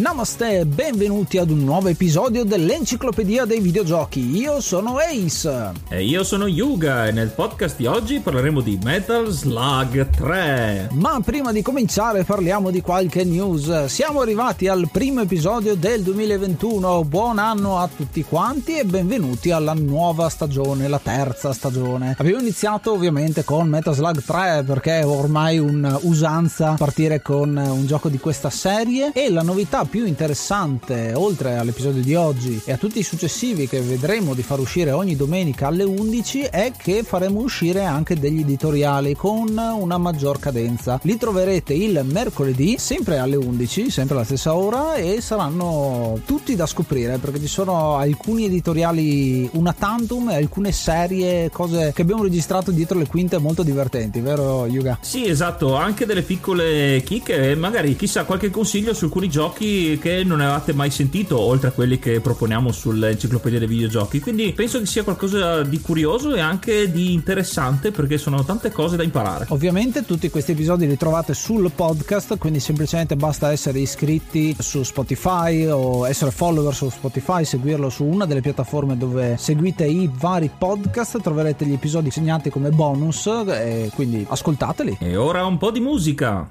Namaste e benvenuti ad un nuovo episodio dell'Enciclopedia dei Videogiochi. Io sono Ace. E io sono Yuga e nel podcast di oggi parleremo di Metal Slug 3. Ma prima di cominciare parliamo di qualche news. Siamo arrivati al primo episodio del 2021. Buon anno a tutti quanti e benvenuti alla nuova stagione, la terza stagione. Abbiamo iniziato ovviamente con Metal Slug 3 perché è ormai un'usanza partire con un gioco di questa serie e la novità più interessante, oltre all'episodio di oggi e a tutti i successivi che vedremo di far uscire ogni domenica alle 11, è che faremo uscire anche degli editoriali con una maggior cadenza. Li troverete il mercoledì, sempre alle 11, sempre alla stessa ora, e saranno tutti da scoprire perché ci sono alcuni editoriali una tantum e alcune serie, cose che abbiamo registrato dietro le quinte molto divertenti, vero Yuga? Sì, esatto, anche delle piccole chicche, magari chissà qualche consiglio su alcuni giochi che non avevate mai sentito, oltre a quelli che proponiamo sull'enciclopedia dei videogiochi. Quindi penso che sia qualcosa di curioso e anche di interessante perché sono tante cose da imparare. Ovviamente tutti questi episodi li trovate sul podcast, quindi semplicemente basta essere iscritti su Spotify o essere follower su Spotify, seguirlo su una delle piattaforme dove seguite i vari podcast, troverete gli episodi segnati come bonus e quindi ascoltateli. E ora un po' di musica.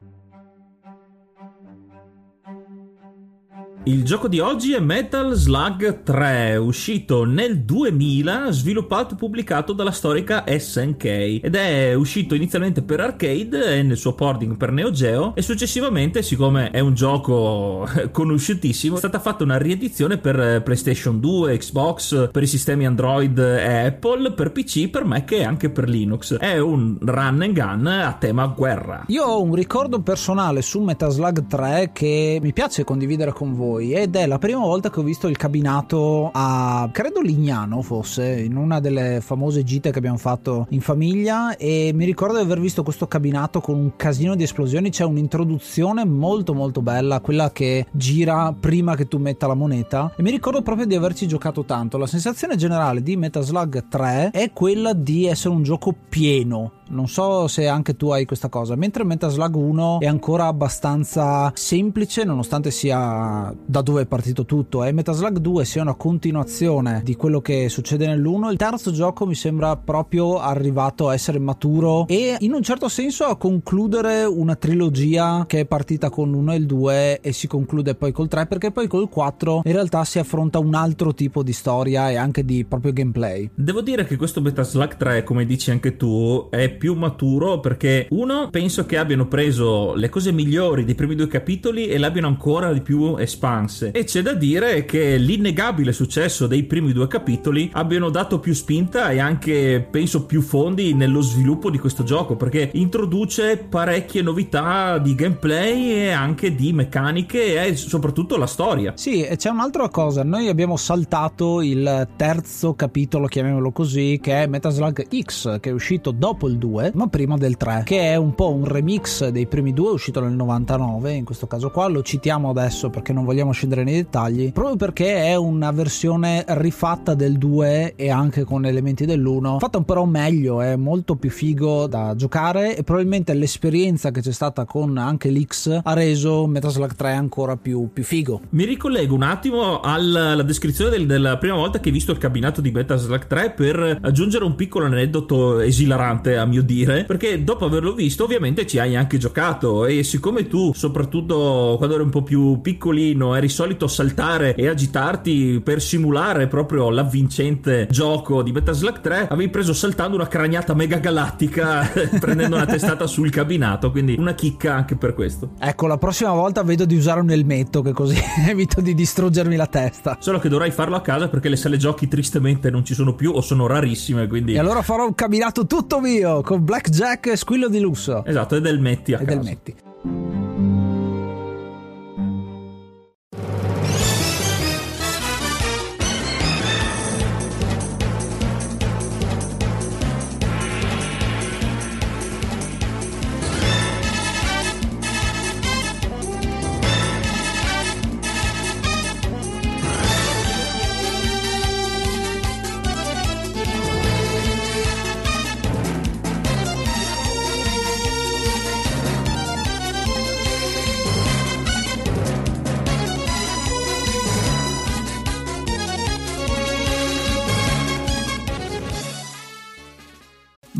Il gioco di oggi è Metal Slug 3, uscito nel 2000, sviluppato e pubblicato dalla storica SNK ed è uscito inizialmente per arcade e nel suo porting per Neo Geo e successivamente, siccome è un gioco conosciutissimo, è stata fatta una riedizione per PlayStation 2, Xbox, per i sistemi Android e Apple, per PC, per Mac e anche per Linux. È un run and gun a tema guerra. Io ho un ricordo personale su Metal Slug 3 che mi piace condividere con voi ed è la prima volta che ho visto il cabinato a credo Lignano fosse in una delle famose gite che abbiamo fatto in famiglia e mi ricordo di aver visto questo cabinato con un casino di esplosioni. C'è un'introduzione molto molto bella quella che gira prima che tu metta la moneta e mi ricordo proprio di averci giocato tanto. La sensazione generale di Metal Slug 3 è quella di essere un gioco pieno Non so se anche tu hai questa cosa. Mentre Metal Slug 1 è ancora abbastanza semplice, nonostante sia da dove è partito tutto, e Metal Slug 2 sia una continuazione di quello che succede nell'1, il terzo gioco mi sembra proprio arrivato a essere maturo e in un certo senso a concludere una trilogia che è partita con l'1 e il 2 e si conclude poi col 3, perché poi col 4 in realtà si affronta un altro tipo di storia e anche di proprio gameplay. Devo dire che questo Metal Slug 3, come dici anche tu, è più maturo perché uno penso che abbiano preso le cose migliori dei primi due capitoli e l'abbiano ancora di più espanse. E c'è da dire che l'innegabile successo dei primi due capitoli abbiano dato più spinta e anche penso più fondi nello sviluppo di questo gioco perché introduce parecchie novità di gameplay e anche di meccaniche e soprattutto la storia. Sì, e c'è un'altra cosa, noi abbiamo saltato il terzo capitolo, chiamiamolo così, che è Metal Slug X, che è uscito dopo il 2, ma prima del 3, che è un po' un remix dei primi due, uscito nel 99, in questo caso qua, lo citiamo adesso perché non vogliamo scendere nei dettagli, proprio perché è una versione rifatta del 2 e anche con elementi dell'1, fatta però meglio, è molto più figo da giocare e probabilmente l'esperienza che c'è stata con anche l'X ha reso Metal Slug 3 ancora più, più figo. Mi ricollego un attimo alla descrizione del, della prima volta che hai visto il cabinato di Metal Slug 3 per aggiungere un piccolo aneddoto esilarante a mio dire, perché dopo averlo visto ovviamente ci hai anche giocato e siccome tu soprattutto quando eri un po' più piccolino eri solito saltare e agitarti per simulare proprio l'avvincente gioco di Metal Slug 3, avevi preso saltando una craniata mega galattica prendendo una testata sul cabinato, quindi una chicca anche per questo. Ecco, la prossima volta vedo di usare un elmetto che così evito di distruggermi la testa. Solo che dovrai farlo a casa perché le sale giochi tristemente non ci sono più o sono rarissime, quindi... E allora farò un cabinato tutto mio, con blackjack e squillo di lusso. Esatto, ed elmetti a ed casa. elmetti.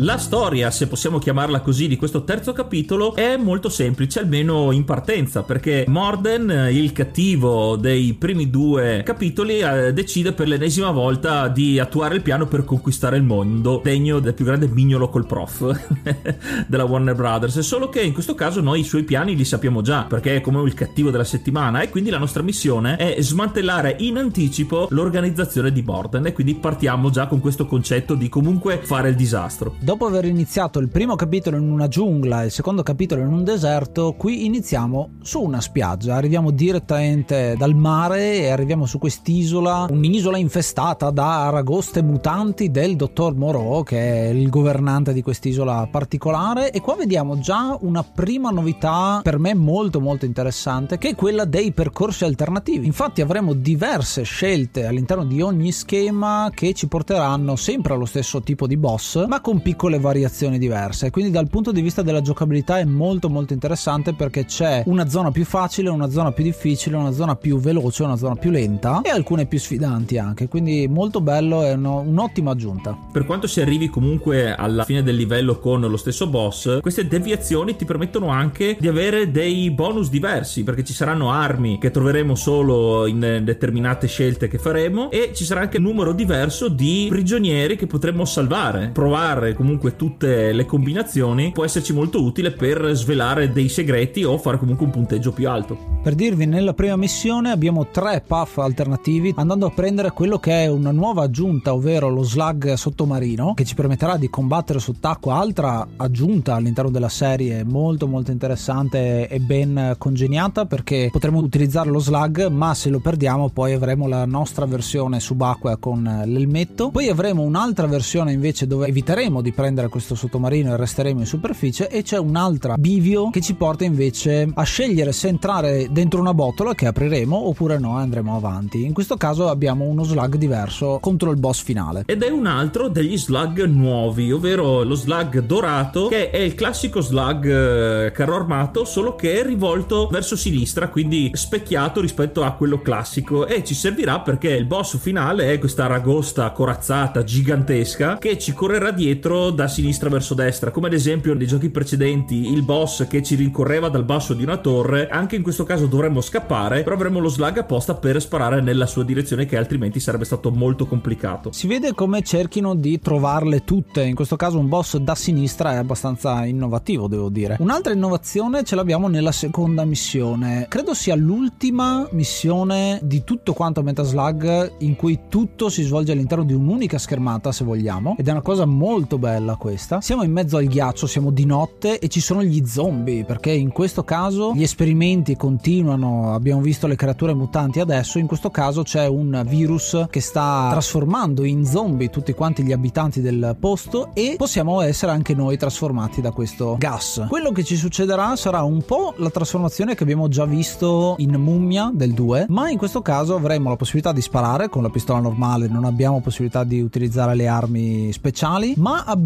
La storia, se possiamo chiamarla così, di questo terzo capitolo è molto semplice, almeno in partenza, perché Morden, il cattivo dei primi due capitoli, eh, decide per l'ennesima volta di attuare il piano per conquistare il mondo, degno del più grande mignolo col prof della Warner Brothers. Solo che in questo caso noi i suoi piani li sappiamo già, perché è come il cattivo della settimana, e quindi la nostra missione è smantellare in anticipo l'organizzazione di Morden. E quindi partiamo già con questo concetto di comunque fare il disastro. Dopo aver iniziato il primo capitolo in una giungla e il secondo capitolo in un deserto, qui iniziamo su una spiaggia. Arriviamo direttamente dal mare e arriviamo su quest'isola, un'isola infestata da aragoste mutanti del dottor Moreau, che è il governante di quest'isola particolare. E qua vediamo già una prima novità per me molto molto interessante, che è quella dei percorsi alternativi. Infatti avremo diverse scelte all'interno di ogni schema che ci porteranno sempre allo stesso tipo di boss, ma con piccole variazioni diverse. Quindi dal punto di vista della giocabilità è molto molto interessante perché c'è una zona più facile, una zona più difficile, una zona più veloce, una zona più lenta e alcune più sfidanti anche. Quindi molto bello e uno, un'ottima aggiunta. Per quanto si arrivi comunque alla fine del livello con lo stesso boss, queste deviazioni ti permettono anche di avere dei bonus diversi perché ci saranno armi che troveremo solo in determinate scelte che faremo e ci sarà anche un numero diverso di prigionieri che potremmo salvare. Provare comunque tutte le combinazioni può esserci molto utile per svelare dei segreti o fare comunque un punteggio più alto. Per dirvi, nella prima missione abbiamo tre puff alternativi andando a prendere quello che è una nuova aggiunta, ovvero lo slug sottomarino, che ci permetterà di combattere sott'acqua, altra aggiunta all'interno della serie molto molto interessante e ben congegnata perché potremo utilizzare lo slug, ma se lo perdiamo poi avremo la nostra versione subacquea con l'elmetto. Poi avremo un'altra versione invece dove eviteremo di prendere questo sottomarino e resteremo in superficie e c'è un'altra bivio che ci porta invece a scegliere se entrare dentro una botola che apriremo oppure no andremo avanti. In questo caso abbiamo uno slug diverso contro il boss finale. Ed è un altro degli slug nuovi, ovvero lo slug dorato che è il classico slug eh, carro armato solo che è rivolto verso sinistra, quindi specchiato rispetto a quello classico e ci servirà perché il boss finale è questa ragosta corazzata gigantesca che ci correrà dietro da sinistra verso destra, come ad esempio nei giochi precedenti il boss che ci rincorreva dal basso di una torre, anche in questo caso dovremmo scappare, però avremo lo slug apposta per sparare nella sua direzione che altrimenti sarebbe stato molto complicato. Si vede come cerchino di trovarle tutte, in questo caso un boss da sinistra è abbastanza innovativo, devo dire. Un'altra innovazione ce l'abbiamo nella seconda missione, credo sia l'ultima missione di tutto quanto Metaslug in cui tutto si svolge all'interno di un'unica schermata, se vogliamo, ed è una cosa molto bella questa. Siamo in mezzo al ghiaccio, siamo di notte e ci sono gli zombie, perché in questo caso gli esperimenti continuano, abbiamo visto le creature mutanti adesso, in questo caso c'è un virus che sta trasformando in zombie tutti quanti gli abitanti del posto e possiamo essere anche noi trasformati da questo gas. Quello che ci succederà sarà un po' la trasformazione che abbiamo già visto in Mummia del 2, ma in questo caso avremo la possibilità di sparare con la pistola normale, non abbiamo possibilità di utilizzare le armi speciali, ma abbiamo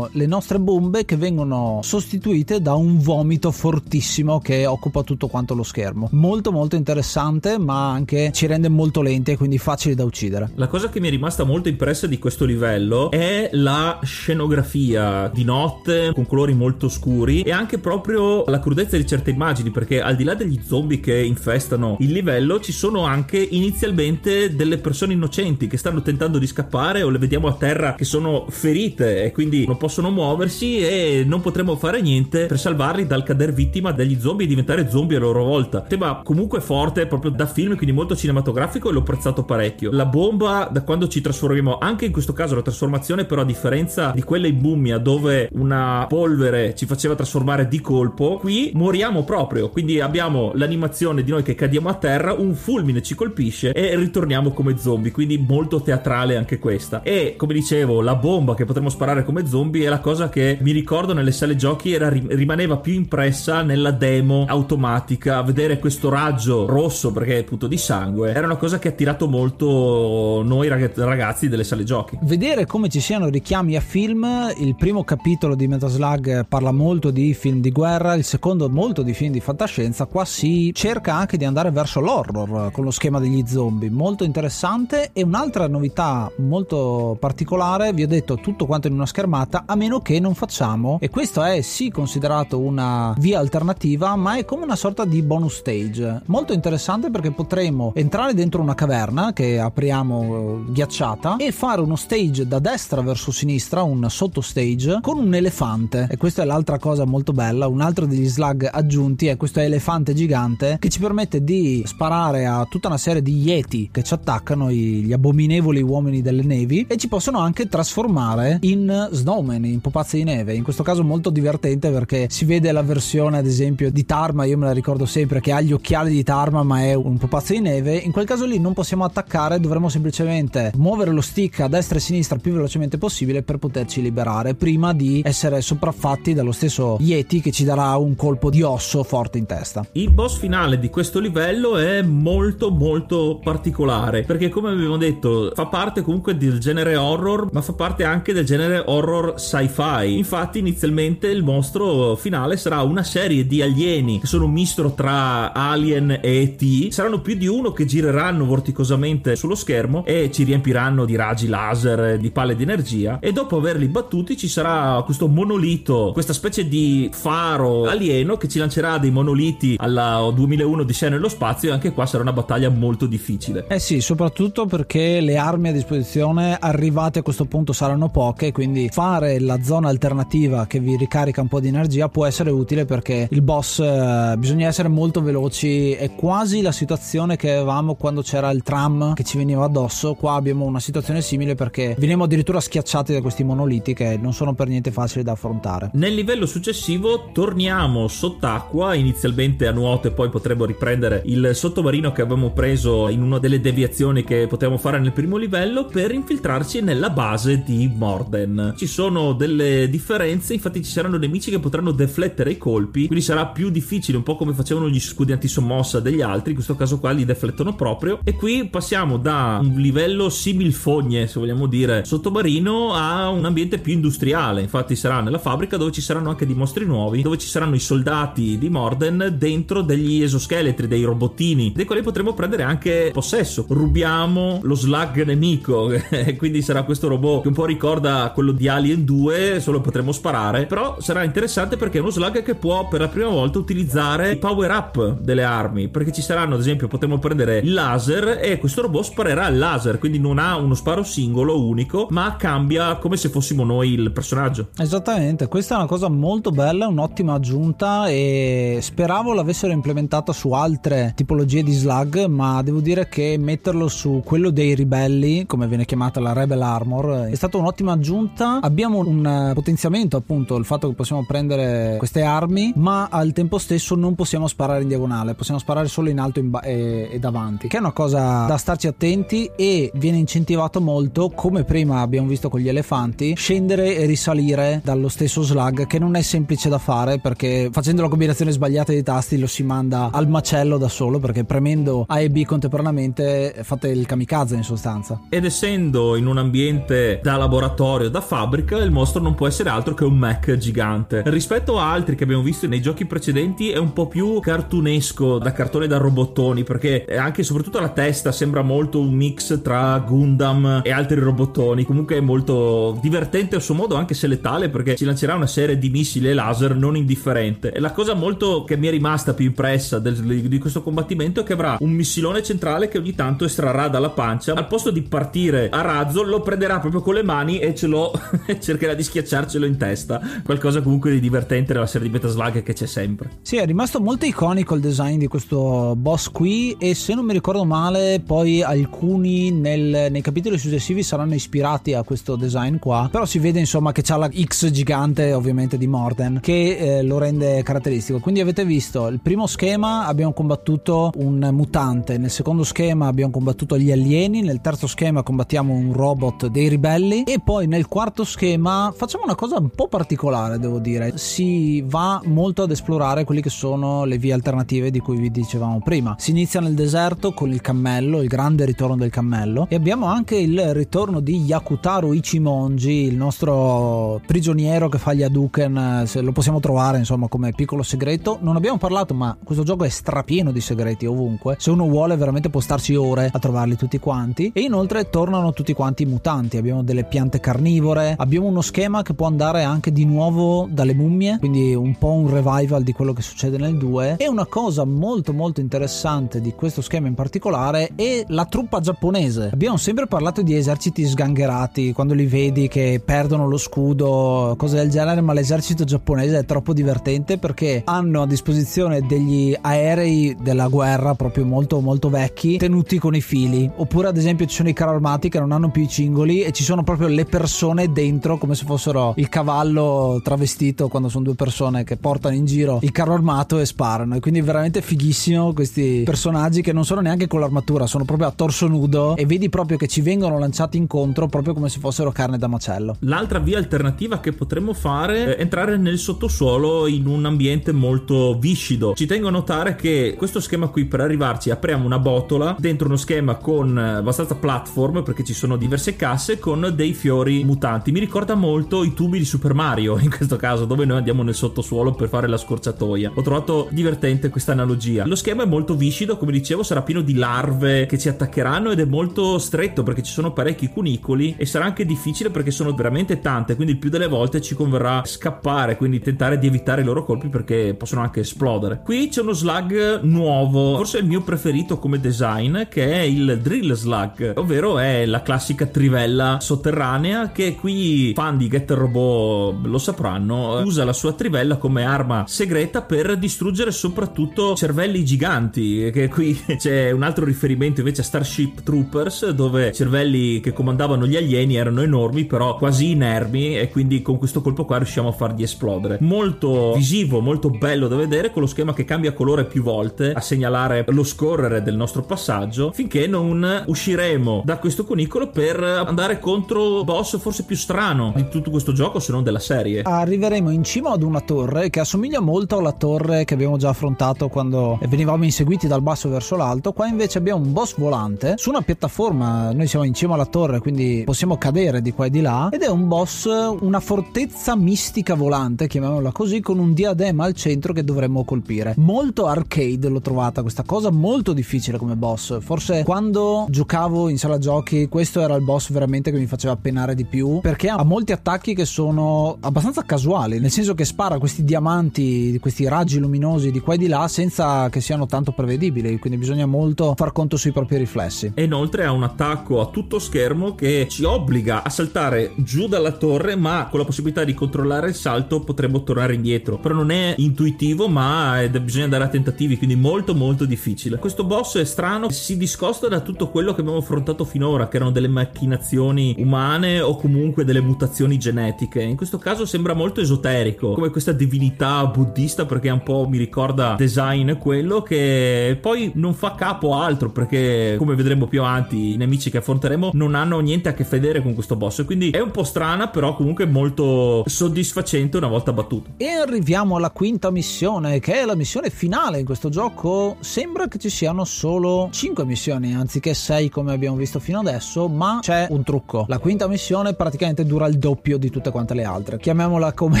le nostre bombe che vengono sostituite da un vomito fortissimo che occupa tutto quanto lo schermo. Molto molto interessante, ma anche ci rende molto lenti e quindi facili da uccidere. La cosa che mi è rimasta molto impressa di questo livello è la scenografia di notte con colori molto scuri e anche proprio la crudezza di certe immagini, perché al di là degli zombie che infestano il livello, ci sono anche inizialmente delle persone innocenti che stanno tentando di scappare o le vediamo a terra che sono ferite e quindi non possono muoversi e non potremo fare niente per salvarli dal cadere vittima degli zombie e diventare zombie a loro volta. Tema comunque forte proprio da film, quindi molto cinematografico e l'ho apprezzato parecchio. La bomba da quando ci trasformiamo, anche in questo caso la trasformazione però a differenza di quella in Mummia dove una polvere ci faceva trasformare di colpo, qui moriamo proprio, quindi abbiamo l'animazione di noi che cadiamo a terra, un fulmine ci colpisce e ritorniamo come zombie, quindi molto teatrale anche questa. E come dicevo, la bomba che potremmo sparare come zombie è la cosa che mi ricordo nelle sale giochi era, rimaneva più impressa nella demo automatica, vedere questo raggio rosso perché è appunto di sangue, era una cosa che ha attirato molto noi ragazzi delle sale giochi. Vedere come ci siano richiami a film, il primo capitolo di Metaslug parla molto di film di guerra, il secondo molto di film di fantascienza, qua si cerca anche di andare verso l'horror con lo schema degli zombie, molto interessante. E un'altra novità molto particolare, vi ho detto tutto quanto in una schermata, a meno che non facciamo, e questo è sì considerato una via alternativa, ma è come una sorta di bonus stage, molto interessante perché potremo entrare dentro una caverna che apriamo eh, ghiacciata e fare uno stage da destra verso sinistra, un sottostage con un elefante. E questa è l'altra cosa molto bella, un altro degli slug aggiunti è questo elefante gigante che ci permette di sparare a tutta una serie di yeti che ci attaccano, gli abominevoli uomini delle nevi e ci possono anche trasformare in snowman, in pupazzi di neve, in questo caso molto divertente perché si vede la versione ad esempio di Tarma, io me la ricordo sempre che ha gli occhiali di Tarma ma è un pupazzo di neve, in quel caso lì non possiamo attaccare, dovremo semplicemente muovere lo stick a destra e a sinistra più velocemente possibile per poterci liberare prima di essere sopraffatti dallo stesso Yeti che ci darà un colpo di osso forte in testa. Il boss finale di questo livello è molto molto particolare perché come abbiamo detto fa parte comunque del genere horror ma fa parte anche del genere horror sci-fi. Infatti inizialmente il mostro finale sarà una serie di alieni che sono un mistro tra Alien e ET. Saranno più di uno che gireranno vorticosamente sullo schermo e ci riempiranno di raggi laser, di palle di energia e dopo averli battuti ci sarà questo monolito, questa specie di faro alieno che ci lancerà dei monoliti alla 2001 di scena nello spazio e anche qua sarà una battaglia molto difficile. Eh sì, soprattutto perché le armi a disposizione arrivate a questo punto saranno poche, quindi fare la zona alternativa che vi ricarica un po' di energia può essere utile perché il boss eh, bisogna essere molto veloci. È quasi la situazione che avevamo quando c'era il tram che ci veniva addosso. Qua abbiamo una situazione simile perché veniamo addirittura schiacciati da questi monoliti che non sono per niente facili da affrontare. Nel livello successivo torniamo sott'acqua, inizialmente a nuoto e poi potremo riprendere il sottomarino che avevamo preso in una delle deviazioni che potevamo fare nel primo livello per infiltrarci nella base di Morden. Ci sono delle differenze, infatti ci saranno nemici che potranno deflettere i colpi, quindi sarà più difficile, un po' come facevano gli scudi antisommossa degli altri, in questo caso qua li deflettono proprio. E qui passiamo da un livello similfogne, se vogliamo dire, sottomarino a un ambiente più industriale. Infatti sarà nella fabbrica dove ci saranno anche dei mostri nuovi, dove ci saranno i soldati di Morden dentro degli esoscheletri, dei robottini, dei quali potremo prendere anche possesso. Rubiamo lo slug nemico, quindi sarà questo robot che un po' ricorda quello di Alien 2, solo potremo sparare, però sarà interessante perché è uno slug che può per la prima volta utilizzare i power up delle armi, perché ci saranno ad esempio potremo prendere il laser e questo robot sparerà il laser, quindi non ha uno sparo singolo unico, ma cambia come se fossimo noi il personaggio. Esattamente, questa è una cosa molto bella, un'ottima aggiunta e speravo l'avessero implementata su altre tipologie di slug, ma devo dire che metterlo su quello dei ribelli, come viene chiamata la Rebel Armor, è stata un'ottima aggiunta. Abbiamo un potenziamento appunto, il fatto che possiamo prendere queste armi, ma al tempo stesso non possiamo sparare in diagonale, possiamo sparare solo in alto in ba- e-, e davanti, che è una cosa da starci attenti e viene incentivato molto, come prima abbiamo visto con gli elefanti, scendere e risalire dallo stesso slug, che non è semplice da fare perché facendo la combinazione sbagliata dei tasti lo si manda al macello da solo, perché premendo A e B contemporaneamente fate il kamikaze in sostanza. Ed essendo in un ambiente da laboratorio, da fabbrica, il mostro non può essere altro che un mech gigante. Rispetto a altri che abbiamo visto nei giochi precedenti è un po' più cartunesco, da cartone da robottoni, perché anche e soprattutto la testa sembra molto un mix tra Gundam e altri robottoni. Comunque è molto divertente a suo modo, anche se letale, perché ci lancerà una serie di missili e laser non indifferente. E la cosa molto che mi è rimasta più impressa del, di questo combattimento è che avrà un missilone centrale che ogni tanto estrarrà dalla pancia. Al posto di partire a razzo, lo prenderà proprio con le mani e ce lo cercherà di schiacciarcelo in testa. Qualcosa comunque di divertente nella serie di Metal Slug che c'è sempre. Sì, è rimasto molto iconico il design di questo boss qui e se non mi ricordo male poi alcuni nel, nei capitoli successivi saranno ispirati a questo design qua, però si vede insomma che c'ha la X gigante ovviamente di Morden che eh, lo rende caratteristico. Quindi avete visto il primo schema abbiamo combattuto un mutante, nel secondo schema abbiamo combattuto gli alieni, nel terzo schema combattiamo un robot dei ribelli e poi nel quarto schema facciamo una cosa un po' particolare devo dire, si va molto ad esplorare quelle che sono le vie alternative di cui vi dicevamo prima. Si inizia nel deserto con il cammello, il grande ritorno del cammello e abbiamo anche il ritorno di Yakutaro Ichimonji, il nostro prigioniero che fa gli Hadouken, se lo possiamo trovare insomma come piccolo segreto. Non abbiamo parlato ma questo gioco è strapieno di segreti ovunque, se uno vuole veramente può starci ore a trovarli tutti quanti e inoltre tornano tutti quanti mutanti, abbiamo delle piante carnivore, abbiamo uno schema che può andare anche di nuovo dalle mummie, quindi un po' un revival di quello che succede nel 2 e una cosa molto molto interessante di questo schema in particolare è la truppa giapponese. Abbiamo sempre parlato di eserciti sgangherati, quando li vedi che perdono lo scudo, cose del genere, ma l'esercito giapponese è troppo divertente perché hanno a disposizione degli aerei della guerra proprio molto molto vecchi tenuti con i fili, oppure ad esempio ci sono i carri armati che non hanno più i cingoli e ci sono proprio le persone dentro come se fossero il cavallo travestito quando sono due persone che portano in giro il carro armato e sparano. E quindi veramente fighissimo questi personaggi che non sono neanche con l'armatura sono proprio a torso nudo e vedi proprio che ci vengono lanciati incontro proprio come se fossero carne da macello. L'altra via alternativa che potremmo fare è entrare nel sottosuolo in un ambiente molto viscido. Ci tengo a notare che questo schema qui per arrivarci apriamo una botola dentro uno schema con abbastanza platform perché ci sono diverse casse con dei fiori mutanti mi ricorda molto i tubi di Super Mario in questo caso dove noi andiamo nel sottosuolo per fare la scorciatoia. Ho trovato divertente questa analogia. Lo schema è molto viscido come dicevo sarà pieno di larve che ci attaccheranno ed è molto stretto perché ci sono parecchi cunicoli e sarà anche difficile perché sono veramente tante quindi il più delle volte ci converrà scappare quindi tentare di evitare i loro colpi perché possono anche esplodere. Qui c'è uno slug nuovo forse il mio preferito come design che è il drill slug ovvero è la classica trivella sotterranea che qui fan di Get Robot lo sapranno usa la sua trivella come arma segreta per distruggere soprattutto cervelli giganti. Che qui c'è un altro riferimento invece a Starship Troopers, dove cervelli che comandavano gli alieni erano enormi, però quasi inermi, e quindi con questo colpo qua riusciamo a farli esplodere. Molto visivo, molto bello da vedere, con lo schema che cambia colore più volte a segnalare lo scorrere del nostro passaggio, finché non usciremo da questo cunicolo per andare contro boss forse più strano di tutto questo gioco, se non della serie. Arriveremo in cima ad una torre che assomiglia molto alla torre che abbiamo già affrontato quando venivamo inseguiti dal basso verso l'alto. Qua invece abbiamo un boss volante su una piattaforma. Noi siamo in cima alla torre, quindi possiamo cadere di qua e di là. Ed è un boss, una fortezza mistica volante, chiamiamola così, con un diadema al centro che dovremmo colpire. Molto arcade l'ho trovata questa cosa, molto difficile come boss. Forse quando giocavo in sala giochi, questo era il boss veramente che mi faceva penare di più. Perché ha molti attacchi che sono abbastanza casuali, nel senso che spara questi diamanti, questi raggi luminosi di qua e di là senza che siano tanto prevedibili. Quindi bisogna molto far conto sui propri riflessi. E inoltre ha un attacco a tutto schermo che ci obbliga a saltare giù dalla torre, ma con la possibilità di controllare il salto potremmo tornare indietro. Però non è intuitivo, ma bisogna andare a tentativi, quindi molto molto difficile. Questo boss è strano, si discosta da tutto quello che abbiamo affrontato finora, che erano delle macchinazioni umane o comunque delle mutazioni genetiche. In questo caso sembra molto esoterico, come questa divinità buddista, perché un po' mi ricorda design quello che poi non fa capo altro, perché come vedremo più avanti, i nemici che affronteremo non hanno niente a che vedere con questo boss. Quindi è un po' strana, però comunque molto soddisfacente una volta battuto. E arriviamo alla quinta missione, che è la missione finale in questo gioco. Sembra che ci siano solo 5 missioni, anziché 6 come abbiamo visto fino adesso, ma c'è un trucco. La quinta missione praticamente dura il doppio di tutte quante le altre. Chiamiamola come,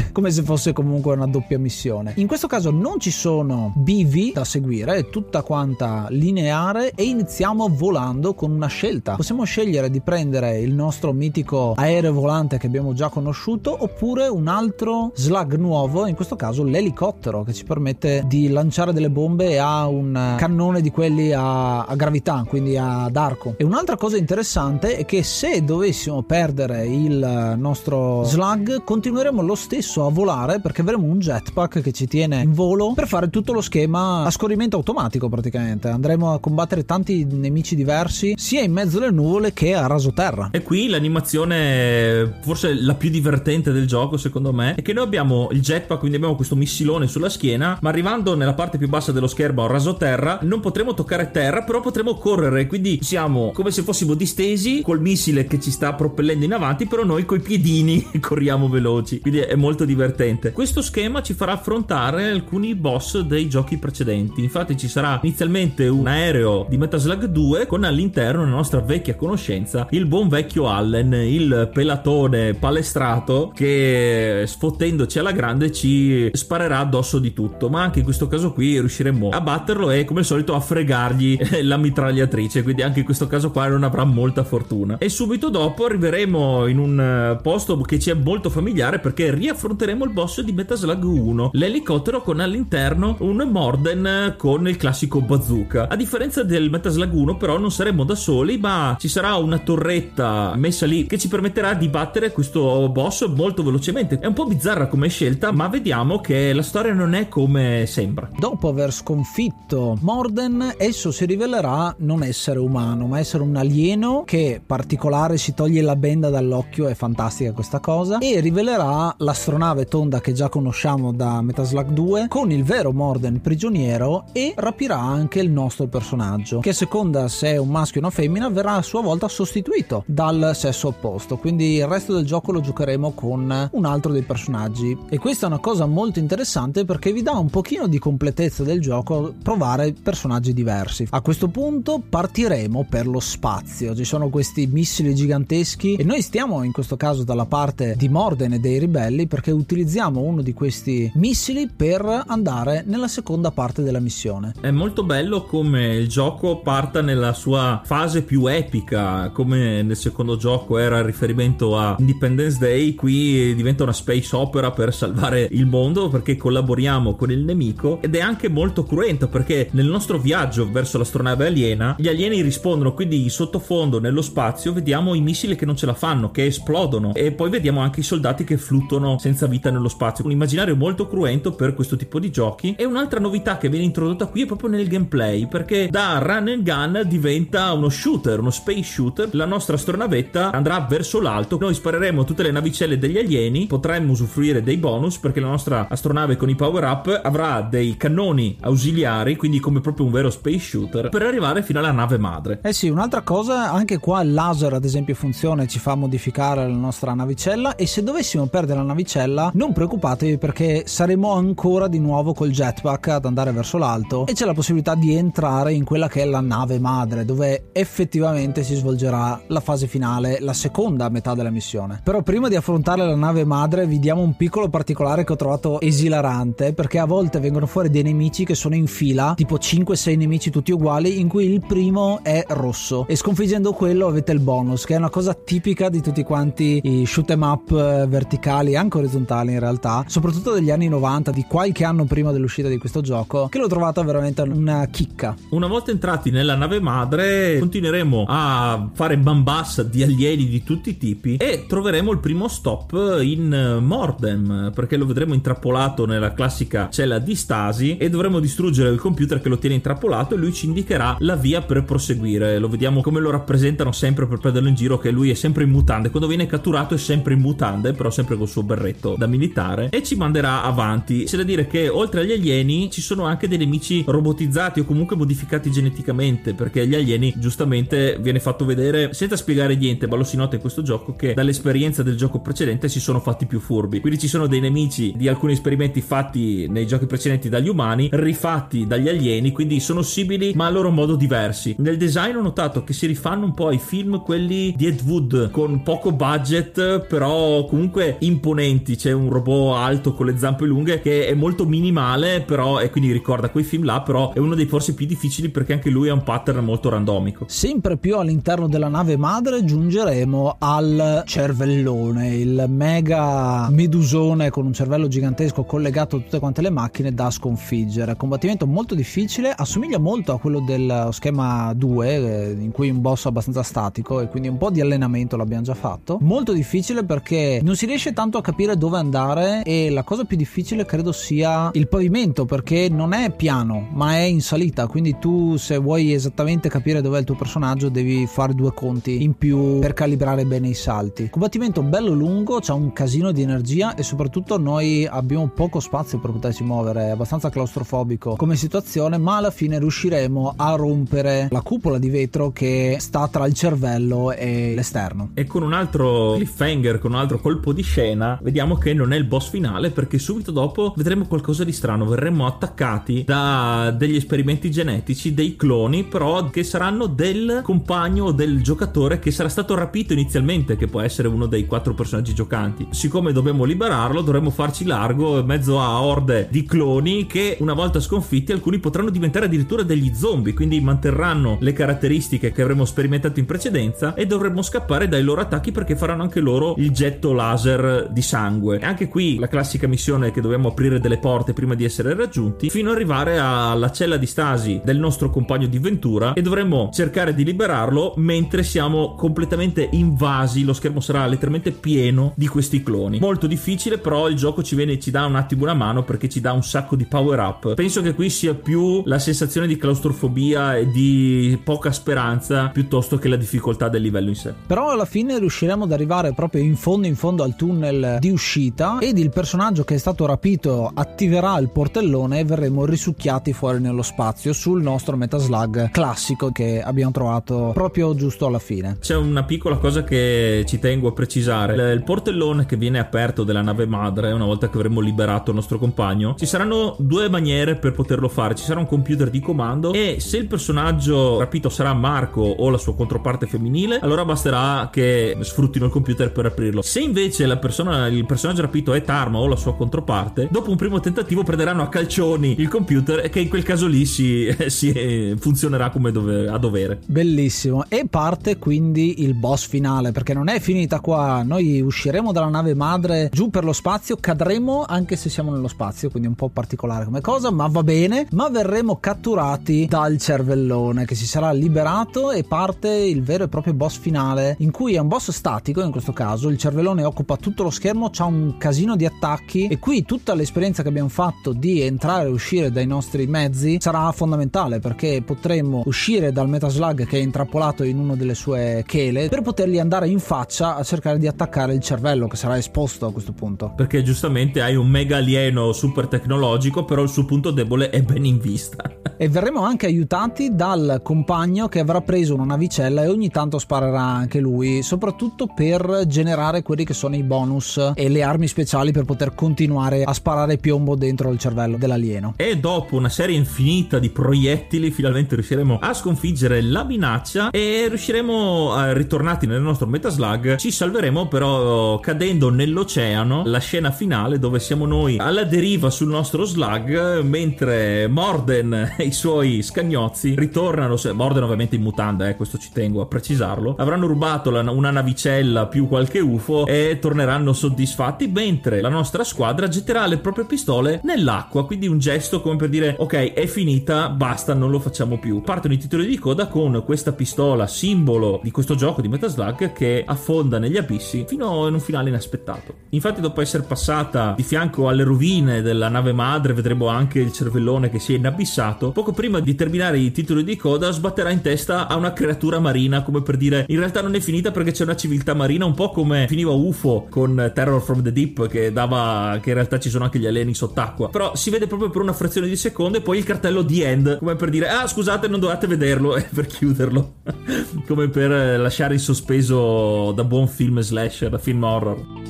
come se fosse comunque una doppia missione. In questo caso non ci sono bivi da seguire, è tutta quanta lineare e iniziamo volando con una scelta. Possiamo scegliere di prendere il nostro mitico aereo volante che abbiamo già conosciuto oppure un altro slug nuovo, in questo caso l'elicottero che ci permette di lanciare delle bombe e ha un cannone di quelli a, a gravità, quindi ad arco. E un'altra cosa interessante è che se dovessimo perdere il nostro slug continueremo lo stesso a volare perché avremo un jetpack che ci tiene in volo per fare tutto lo schema a scorrimento automatico praticamente. Andremo a combattere tanti nemici diversi sia in mezzo alle nuvole che a rasoterra. E qui l'animazione forse la più divertente del gioco secondo me è che noi abbiamo il jetpack quindi abbiamo questo missilone sulla schiena ma arrivando nella parte più bassa dello schermo a rasoterra non potremo toccare terra però potremo correre quindi siamo come se fossimo distesi col missile che ci sta propellendo in avanti però noi coi piedini corriamo veloci. Quindi è molto divertente. Questo schema ci farà affrontare alcuni boss dei giochi precedenti. Infatti ci sarà inizialmente un aereo di Metal Slug 2 con all'interno la nostra vecchia conoscenza il buon vecchio Allen il pelatone palestrato che sfottendoci alla grande ci sparerà addosso di tutto. Ma anche in questo caso qui riusciremo a batterlo e come al solito a fregargli la mitragliatrice. Quindi anche in questo caso qua non avrà molta fortuna. E subito dopo arriveremo in un posto che ci è molto familiare perché riaffronteremo il boss di Metal Slug 1 l'elicottero con all'interno un Morden con il classico bazooka. A differenza del Metal Slug 1 però non saremo da soli ma ci sarà una torretta messa lì che ci permetterà di battere questo boss molto velocemente. È un po' bizzarra come scelta ma vediamo che la storia non è come sembra. Dopo aver sconfitto Morden esso si rivelerà non essere umano ma essere un alieno che particolare si toglie la benda dall'occhio è fantastica questa cosa e rivelerà l'astronave tonda che già conosciamo da Metal Slug 2 con il vero Morden prigioniero e rapirà anche il nostro personaggio che seconda se è un maschio o una femmina verrà a sua volta sostituito dal sesso opposto. Quindi il resto del gioco lo giocheremo con un altro dei personaggi. E questa è una cosa molto interessante perché vi dà un pochino di completezza del gioco provare personaggi diversi. A questo punto partiremo per lo spazio. Ci sono questi missili giganteschi e noi stiamo in questo caso dalla parte di Morden e dei ribelli perché utilizziamo uno di questi missili per andare nella seconda parte della missione. È molto bello come il gioco parta nella sua fase più epica come nel secondo gioco era il riferimento a Independence Day qui diventa una space opera per salvare il mondo perché collaboriamo con il nemico ed è anche molto cruento perché nel nostro viaggio verso l'astronave aliena gli alieni rispondono quindi in sottofondo nello spazio vediamo i missili che non ce la fanno che esplodono e poi vediamo anche i soldati che fluttuano senza vita nello spazio un immaginario molto cruento per questo tipo di giochi. E un'altra novità che viene introdotta qui è proprio nel gameplay, perché da run and gun diventa uno shooter, uno space shooter. La nostra astronavetta andrà verso l'alto, noi spareremo tutte le navicelle degli alieni, potremmo usufruire dei bonus perché la nostra astronave con i power up avrà dei cannoni ausiliari, quindi come proprio un vero space shooter, per arrivare fino alla nave madre. Eh sì, un'altra cosa, anche qua il laser ad esempio funziona e ci fa modificare la nostra navicella e se dovessimo perdere la navicella non preoccupatevi perché saremo ancora di nuovo col jetpack ad andare verso l'alto e c'è la possibilità di entrare in quella che è la nave madre dove effettivamente si svolgerà la fase finale, la seconda metà della missione. Però prima di affrontare la nave madre vi diamo un piccolo particolare che ho trovato esilarante perché a volte vengono fuori dei nemici che sono in fila, tipo 5-6 nemici tutti uguali in cui il primo è rosso e sconfiggendo quello avete il bonus che è una cosa tipica di tutti quanti i shoot em up eh, verticali anche orizzontali in realtà, soprattutto degli anni 90, di qualche anno prima dell'uscita di questo gioco, che l'ho trovata veramente una chicca. Una volta entrati nella nave madre continueremo a fare bambassa di alieni di tutti i tipi e troveremo il primo stop in Mordem perché lo vedremo intrappolato nella classica cella di stasi e dovremo distruggere il computer che lo tiene intrappolato e lui ci indicherà la via per proseguire. Lo vediamo come lo rappresentano sempre per prenderlo in giro che lui è sempre in mutande, quando viene catturato è sempre in mutande, però sempre col suo berretto da militare e ci manderà avanti. C'è da dire che oltre agli alieni ci sono anche dei nemici robotizzati o comunque modificati geneticamente perché gli alieni giustamente viene fatto vedere senza spiegare niente, ma lo si nota in questo gioco che dall'esperienza del gioco precedente si sono fatti più furbi. Quindi ci sono dei nemici di alcuni esperimenti fatti nei giochi precedenti dagli umani, rifatti dagli alieni, quindi sono simili ma a loro modo diversi. Nel design ho notato che si rifanno un po' ai film quelli di Ed Wood con poco budget, però comunque imponenti. C'è un robot alto con le zampe lunghe che è molto minimale, però e quindi ricorda quei film là, però è uno dei forse più difficili perché anche lui ha un pattern molto randomico. Sempre più all'interno della nave madre giungeremo al cervellone, il mega medusone con un cervello gigantesco collegato a tutte quante le macchine da sconfiggere. Combattimento molto difficile, assomiglia molto a quello del schema 2 eh, in cui un boss abbastanza statico e quindi un po' di allenamento l'abbiamo già fatto. Molto difficile perché non si riesce tanto a capire dove andare e la cosa più difficile credo sia il pavimento perché non è piano ma è in salita, quindi tu se vuoi esattamente capire dove è il tuo personaggio devi fare due conti in più per calibrare bene i salti. Combattimento bello lungo, c'ha un casino di energia e soprattutto noi abbiamo poco spazio per poterci muovere, è abbastanza claustrofobico come situazione, ma alla fine riusciremo a rompere la cupola di vetro che sta tra il cervello e l'esterno. E con un altro cliffhanger, con un altro colpo di scena, vediamo che non è il boss finale perché subito dopo vedremo qualcosa di strano, verremo attaccati da degli esperimenti genetici, dei cloni, però che saranno del compagno o del giocatore che sarà stato rapito inizialmente, che può essere uno dei quattro personaggi giocanti. Siccome dobbiamo liberarlo, dovremo farci largo in mezzo a orde di cloni che una volta sconfitti alcuni potranno diventare addirittura degli zombie, quindi manterranno le caratteristiche che avremmo sperimentato in precedenza e dovremmo scappare dai loro attacchi perché faranno anche loro il getto laser di sangue. E anche qui la classica missione che dobbiamo aprire delle porte prima di essere raggiunti fino ad arrivare alla cella di stasi del nostro compagno di ventura e dovremmo cercare di liberarlo mentre siamo completamente invasi, lo schermo sarà letteralmente pieno di questi cloni. Molto difficile, però il gioco ci viene ci dà un attimo una mano perché ci dà un sacco di power up. Penso che qui sia più la sensazione di claustrofobia e di poca speranza piuttosto che la difficoltà del livello in sé. Però alla fine riusciremo ad arrivare proprio in fondo in fondo al tunnel di uscita ed il personaggio che è stato rapito attiverà il portellone e verremo risucchiati fuori nello spazio sul nostro Metaslug classico che abbiamo trovato proprio giusto alla fine. C'è una piccola cosa che ci tengo a precisare. Il portellone che viene aperto della nave madre una volta che avremo liberato il nostro compagno, ci saranno due maniere per poterlo fare. Ci sarà un computer di comando e se il personaggio rapito sarà Marco o la sua controparte femminile, allora basterà che sfruttino il computer per aprirlo. Se invece la persona, il personaggio rapito è Tarma o la sua controparte, dopo un primo tentativo prenderanno a calcioni il computer che in quel caso lì si, si funzionerà come dove, a dovere. Bellissimo. E parte quindi il boss finale perché non è finita qua. Noi usciremo dalla nave madre giù per lo spazio, cadremo anche se siamo nello spazio, quindi un po' particolare come cosa, ma va bene. Ma verremo catturati dal cervellone che si sarà liberato e parte il vero e proprio boss finale in cui è un boss statico in questo caso. Il cervellone occupa tutto lo schermo, c'ha un casino di attacchi e qui tutta l'esperienza esperienza che abbiamo fatto di entrare e uscire dai nostri mezzi sarà fondamentale perché potremmo uscire dal Metaslug che è intrappolato in una delle sue chele per potergli andare in faccia a cercare di attaccare il cervello che sarà esposto a questo punto. Perché giustamente hai un mega alieno super tecnologico, però il suo punto debole è ben in vista. e verremo anche aiutati dal compagno che avrà preso una navicella e ogni tanto sparerà anche lui, soprattutto per generare quelli che sono i bonus e le armi speciali per poter continuare a sparare piombo dentro il cervello dell'alieno. E dopo una serie infinita di proiettili, finalmente riusciremo a sconfiggere la minaccia e riusciremo, a, ritornati nel nostro Metaslug, ci salveremo però cadendo nell'oceano, la scena finale dove siamo noi alla deriva sul nostro slug, mentre Morden e i suoi scagnozzi ritornano, Morden ovviamente in mutanda, eh, questo ci tengo a precisarlo, avranno rubato la, una navicella più qualche UFO e torneranno soddisfatti, mentre la nostra squadra getterà le proprie pistole nell'acqua, quindi un gesto come per dire ok è finita, basta, non lo facciamo più. Partono i titoli di coda con questa pistola simbolo di questo gioco di Metaslug che affonda negli abissi fino a un finale inaspettato. Infatti dopo essere passata di fianco alle rovine della nave madre vedremo anche il cervellone che si è inabissato, poco prima di terminare i titoli di coda sbatterà in testa a una creatura marina come per dire in realtà non è finita perché c'è una civiltà marina un po' come finiva UFO con Terror from the Deep che dava che in realtà ci sono anche gli alieni sott'acqua. Però si vede proprio per una frazione di secondo e poi il cartello The End come per dire ah scusate non dovete vederlo e per chiuderlo. Come per lasciare in sospeso da buon film slasher film horror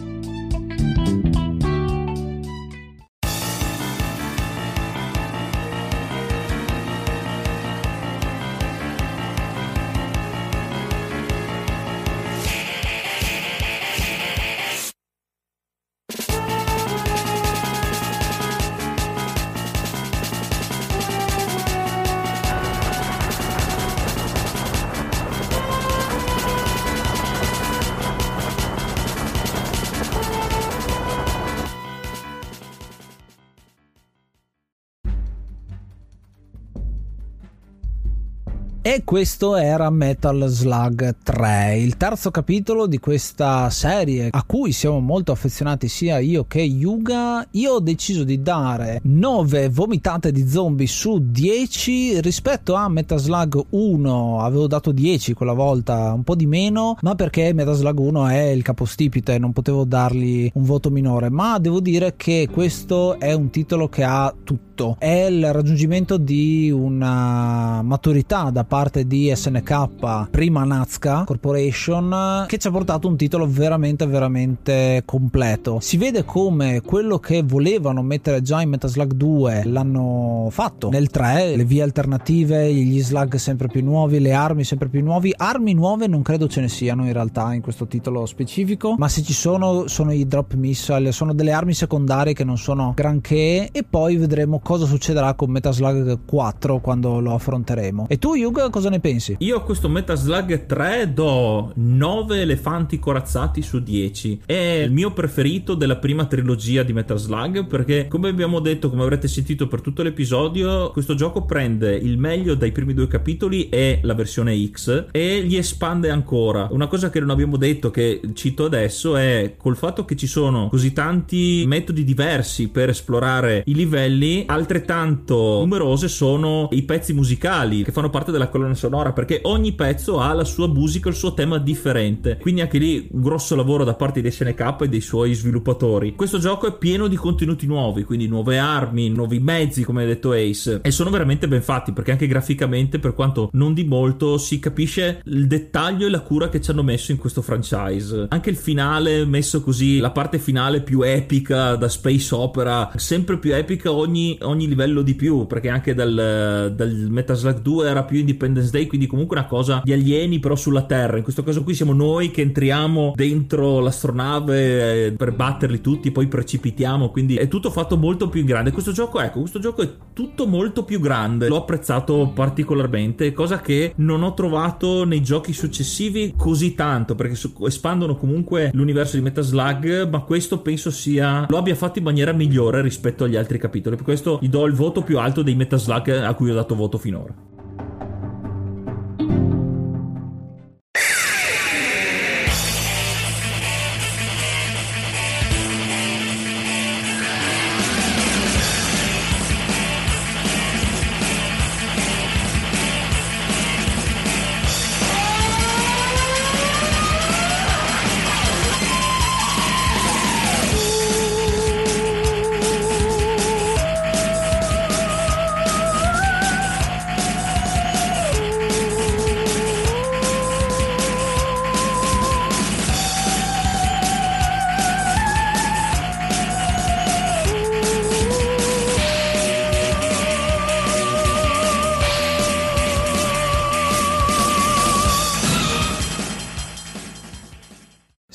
E questo era Metal Slug 3, il terzo capitolo di questa serie a cui siamo molto affezionati sia io che Yuga. Io ho deciso di dare 9 vomitate di zombie su 10 rispetto a Metal Slug 1. Avevo dato 10 quella volta, un po' di meno, ma perché Metal Slug 1 è il capostipite, non potevo dargli un voto minore. Ma devo dire che questo è un titolo che ha tutto. È il raggiungimento di una maturità da parte di SNK, prima Nazca Corporation, che ci ha portato un titolo veramente veramente completo. Si vede come quello che volevano mettere già in Metal Slug 2 l'hanno fatto nel 3, le vie alternative, gli slug sempre più nuovi, le armi sempre più nuovi. Armi nuove non credo ce ne siano in realtà in questo titolo specifico, ma se ci sono sono i drop missile, sono delle armi secondarie che non sono granché e poi vedremo cosa succederà con Metal Slug 4 quando lo affronteremo. E tu Yuga cosa ne pensi? Io a questo Metal Slug 3 do 9 elefanti corazzati su 10. È il mio preferito della prima trilogia di Metal Slug perché come abbiamo detto, come avrete sentito per tutto l'episodio, questo gioco prende il meglio dai primi due capitoli e la versione X e li espande ancora. Una cosa che non abbiamo detto che cito adesso è col fatto che ci sono così tanti metodi diversi per esplorare i livelli, altrettanto numerose sono i pezzi musicali che fanno parte della colonna sonora perché ogni pezzo ha la sua musica, il suo tema differente. Quindi anche lì un grosso lavoro da parte di SNK e dei suoi sviluppatori. Questo gioco è pieno di contenuti nuovi, quindi nuove armi, nuovi mezzi, come ha detto Ace, e sono veramente ben fatti perché anche graficamente, per quanto non di molto, si capisce il dettaglio e la cura che ci hanno messo in questo franchise. Anche il finale messo così, la parte finale più epica da space opera, sempre più epica ogni, ogni livello di più, perché anche dal, dal Slug 2 era più Independence Day, quindi comunque una cosa di alieni però sulla Terra. In questo caso qui siamo noi che entriamo dentro l'astronave eh, per batterli tutti, poi precipitiamo, quindi è tutto fatto molto più in grande. Questo gioco, ecco, questo gioco è tutto molto più grande. L'ho apprezzato particolarmente, cosa che non ho trovato nei giochi successivi così tanto, perché espandono comunque l'universo di Metal Slug, ma questo penso sia lo abbia fatto in maniera migliore rispetto agli altri capitoli. Per questo gli do il voto più alto dei Metal Slug a cui ho dato voto finora.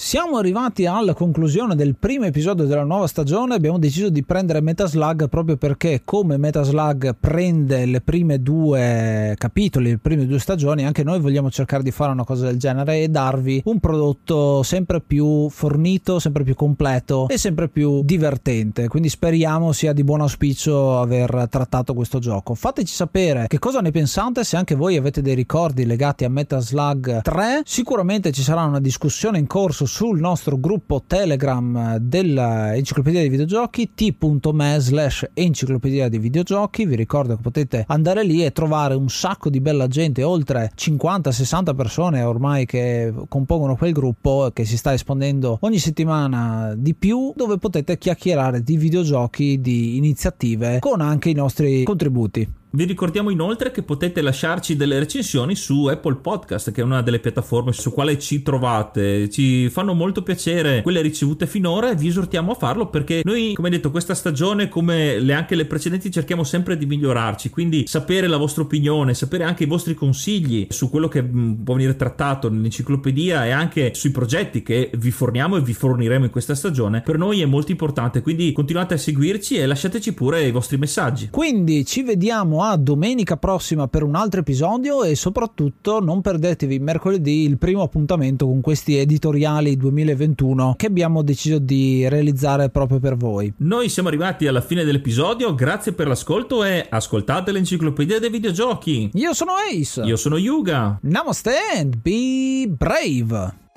Siamo arrivati alla conclusione del primo episodio della nuova stagione. Abbiamo deciso di prendere Metaslug proprio perché, come Metaslug prende le prime due capitoli, le prime due stagioni, anche noi vogliamo cercare di fare una cosa del genere e darvi un prodotto sempre più fornito, sempre più completo e sempre più divertente. Quindi speriamo sia di buon auspicio aver trattato questo gioco. Fateci sapere che cosa ne pensate, se anche voi avete dei ricordi legati a Metaslug 3. Sicuramente ci sarà una discussione in corso sul nostro gruppo Telegram dell'Enciclopedia dei Videogiochi t.me slash enciclopedia dei videogiochi. Vi ricordo che potete andare lì e trovare un sacco di bella gente, oltre 50-60 persone ormai che compongono quel gruppo che si sta espandendo ogni settimana di più, dove potete chiacchierare di videogiochi, di iniziative con anche i nostri contributi. Vi ricordiamo inoltre che potete lasciarci delle recensioni su Apple Podcast, che è una delle piattaforme su quale ci trovate. Ci fanno molto piacere quelle ricevute finora e vi esortiamo a farlo perché noi, come detto, questa stagione, come le, anche le precedenti, cerchiamo sempre di migliorarci. Quindi sapere la vostra opinione, sapere anche i vostri consigli su quello che mm, può venire trattato nell'enciclopedia e anche sui progetti che vi forniamo e vi forniremo in questa stagione, per noi è molto importante. Quindi continuate a seguirci e lasciateci pure i vostri messaggi. Quindi ci vediamo a domenica prossima per un altro episodio e soprattutto non perdetevi mercoledì il primo appuntamento con questi editoriali 2021 che abbiamo deciso di realizzare proprio per voi. Noi siamo arrivati alla fine dell'episodio, grazie per l'ascolto e ascoltate l'enciclopedia dei videogiochi. Io sono Ace. Io sono Yuga. Namaste and be brave.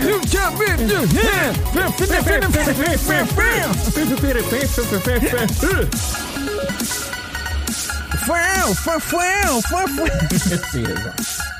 You jump in your hand. Fuau. sì, esatto.